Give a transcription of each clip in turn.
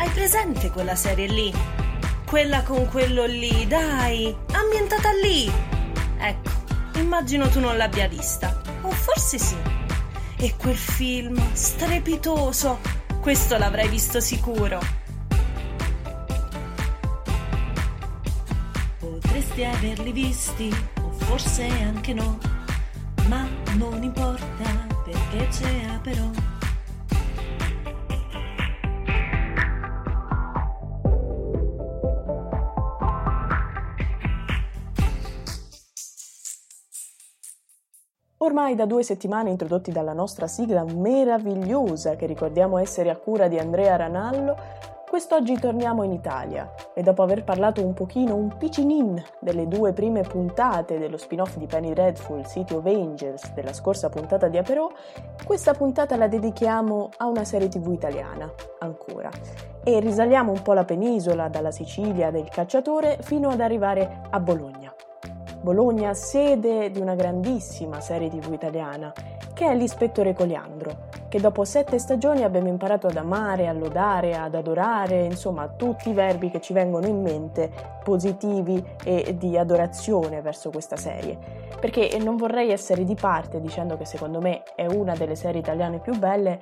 Hai presente quella serie lì? Quella con quello lì, dai, ambientata lì. Ecco, immagino tu non l'abbia vista. O forse sì. E quel film strepitoso, questo l'avrai visto sicuro. Potresti averli visti, o forse anche no, ma non importa perché c'è però. Ormai da due settimane introdotti dalla nostra sigla meravigliosa che ricordiamo essere a cura di Andrea Ranallo, quest'oggi torniamo in Italia e dopo aver parlato un pochino, un picinin delle due prime puntate dello spin-off di Penny Dreadful, City of Angels, della scorsa puntata di Aperò, questa puntata la dedichiamo a una serie tv italiana, ancora. E risaliamo un po' la penisola, dalla Sicilia del cacciatore, fino ad arrivare a Bologna. Bologna, sede di una grandissima serie tv italiana, che è l'Ispettore Coliandro, che dopo sette stagioni abbiamo imparato ad amare, a lodare, ad adorare, insomma tutti i verbi che ci vengono in mente positivi e di adorazione verso questa serie. Perché non vorrei essere di parte dicendo che secondo me è una delle serie italiane più belle,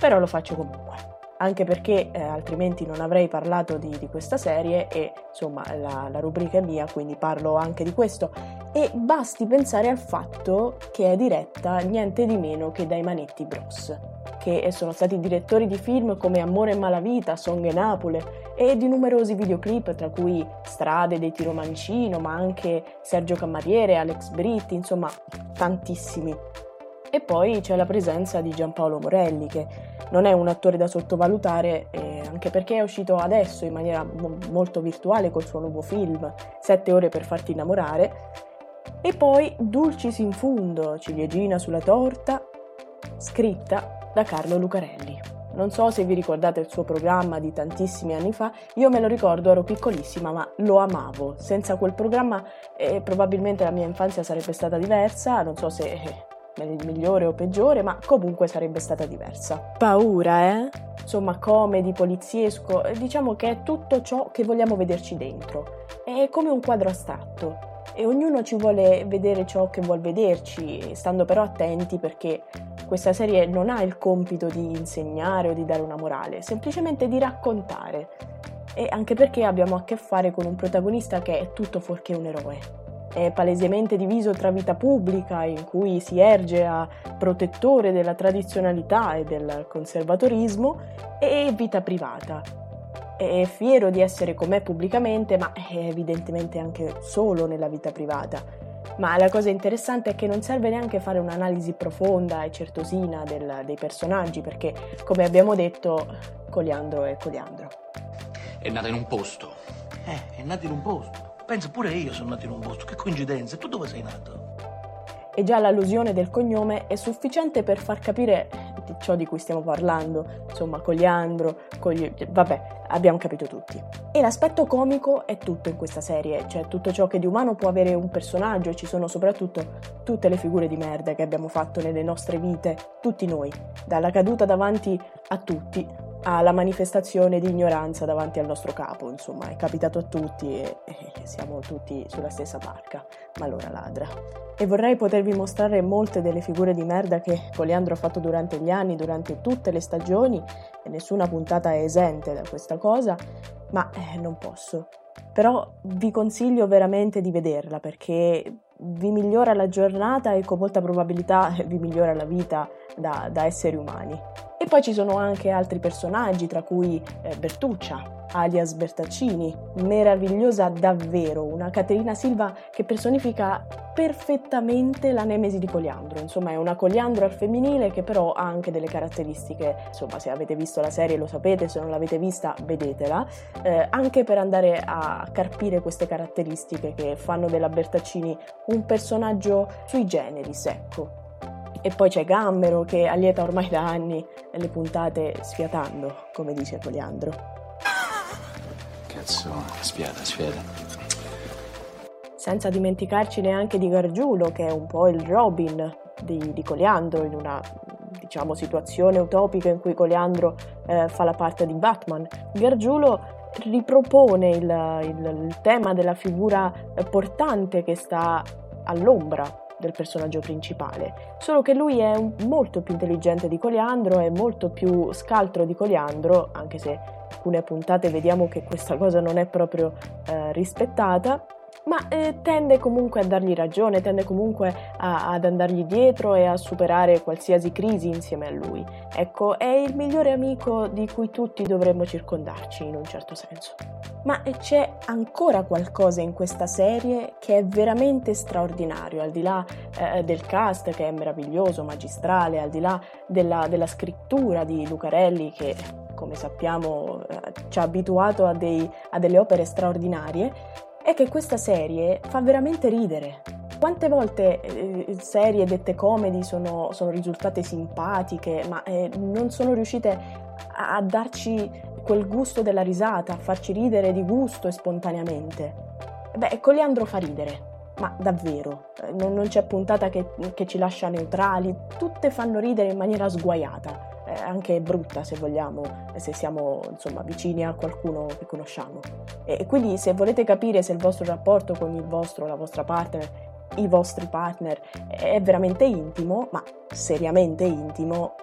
però lo faccio comunque anche perché eh, altrimenti non avrei parlato di, di, questa serie e insomma la, la rubrica è mia, quindi parlo anche di questo. E basti pensare al fatto che è diretta niente di meno che dai Manetti Bros, che sono stati direttori di film come Amore e Malavita, Song e Napole e di numerosi videoclip, tra cui Strade dei Tiro Mancino, ma anche Sergio Cammariere, Alex Britti, insomma tantissimi. E poi c'è la presenza di Giampaolo Morelli, che non è un attore da sottovalutare, eh, anche perché è uscito adesso in maniera mo- molto virtuale col suo nuovo film, Sette ore per farti innamorare. E poi Dulcis in fundo, ciliegina sulla torta, scritta da Carlo Lucarelli. Non so se vi ricordate il suo programma di tantissimi anni fa, io me lo ricordo, ero piccolissima, ma lo amavo. Senza quel programma eh, probabilmente la mia infanzia sarebbe stata diversa, non so se eh, migliore o peggiore, ma comunque sarebbe stata diversa. Paura, eh? Insomma, comedy, poliziesco, diciamo che è tutto ciò che vogliamo vederci dentro. È come un quadro astratto e ognuno ci vuole vedere ciò che vuol vederci, stando però attenti perché questa serie non ha il compito di insegnare o di dare una morale, semplicemente di raccontare. E anche perché abbiamo a che fare con un protagonista che è tutto fuorché un eroe è palesemente diviso tra vita pubblica, in cui si erge a protettore della tradizionalità e del conservatorismo, e vita privata. È fiero di essere com'è pubblicamente, ma è evidentemente anche solo nella vita privata. Ma la cosa interessante è che non serve neanche fare un'analisi profonda e certosina del, dei personaggi, perché, come abbiamo detto, Coliandro è Coliandro. È nato in un posto. Eh, è nato in un posto. Pensa, pure io sono nato in un posto. Che coincidenza. E tu dove sei nato? E già l'allusione del cognome è sufficiente per far capire di ciò di cui stiamo parlando. Insomma, Coliandro, Cogli... vabbè, abbiamo capito tutti. E l'aspetto comico è tutto in questa serie, cioè tutto ciò che di umano può avere un personaggio, ci sono soprattutto tutte le figure di merda che abbiamo fatto nelle nostre vite, tutti noi, dalla caduta davanti a tutti alla manifestazione di ignoranza davanti al nostro capo, insomma, è capitato a tutti e, e siamo tutti sulla stessa barca, ma allora ladra. E vorrei potervi mostrare molte delle figure di merda che Poliandro ha fatto durante gli anni, durante tutte le stagioni, e nessuna puntata è esente da questa cosa, ma eh, non posso. Però vi consiglio veramente di vederla perché vi migliora la giornata e con molta probabilità vi migliora la vita da, da esseri umani. Poi ci sono anche altri personaggi, tra cui eh, Bertuccia, alias Bertaccini, meravigliosa davvero, una Caterina Silva che personifica perfettamente la nemesi di Coliandro, insomma è una Coliandro al femminile che però ha anche delle caratteristiche, insomma se avete visto la serie lo sapete, se non l'avete vista vedetela, eh, anche per andare a carpire queste caratteristiche che fanno della Bertaccini un personaggio sui generis, ecco. E poi c'è Gambero che allieta ormai da anni le puntate sfiatando, come dice Coliandro. Cazzo, sfiata, sfiata. Senza dimenticarci neanche di Gargiulo, che è un po' il Robin di, di Coliandro, in una diciamo, situazione utopica in cui Coliandro eh, fa la parte di Batman. Gargiulo ripropone il, il, il tema della figura portante che sta all'ombra del personaggio principale, solo che lui è molto più intelligente di Coliandro, è molto più scaltro di Coliandro, anche se alcune puntate vediamo che questa cosa non è proprio eh, rispettata, ma eh, tende comunque a dargli ragione, tende comunque a, ad andargli dietro e a superare qualsiasi crisi insieme a lui. Ecco, è il migliore amico di cui tutti dovremmo circondarci in un certo senso. Ma c'è ancora qualcosa in questa serie che è veramente straordinario, al di là eh, del cast che è meraviglioso, magistrale, al di là della, della scrittura di Lucarelli che come sappiamo eh, ci ha abituato a, dei, a delle opere straordinarie, è che questa serie fa veramente ridere. Quante volte eh, serie dette comedy sono, sono risultate simpatiche, ma eh, non sono riuscite a, a darci quel gusto della risata, a farci ridere di gusto e spontaneamente? Beh, Coliandro fa ridere, ma davvero, eh, non, non c'è puntata che, che, ci lascia neutrali, tutte fanno ridere in maniera sguaiata anche brutta se vogliamo, se siamo insomma vicini a qualcuno che conosciamo. E quindi se volete capire se il vostro rapporto con il vostro, la vostra partner, i vostri partner è veramente intimo, ma seriamente intimo,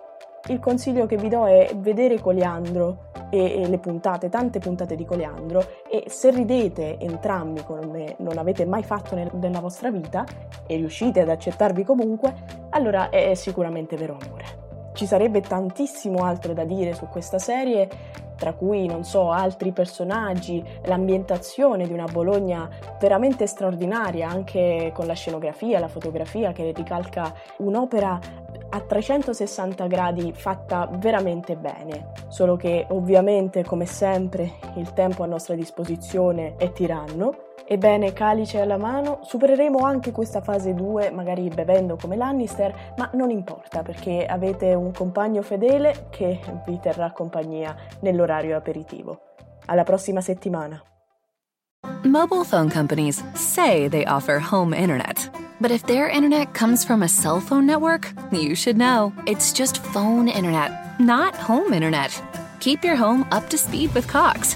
il consiglio che vi do è vedere Coliandro e, e, le puntate, tante puntate di Coliandro e se ridete entrambi come non avete mai fatto nel, nella vostra vita e riuscite ad accettarvi comunque, allora è sicuramente vero amore. Ci sarebbe tantissimo altro da dire su questa serie, tra cui, non so, altri personaggi, l'ambientazione di una Bologna veramente straordinaria, anche con la scenografia, la fotografia che ricalca un'opera a 360 gradi fatta veramente bene, solo che ovviamente come sempre il tempo a nostra disposizione è tiranno Ebbene, calice alla mano, supereremo anche questa fase 2, magari bevendo come Lannister, ma non importa perché avete un compagno fedele che vi terrà compagnia nell'orario aperitivo. Alla prossima settimana. Mobile phone companies say they offer home internet. But if their internet comes from a cell phone network, you should know. It's just phone internet, not home internet. Keep your home up to speed with Cox.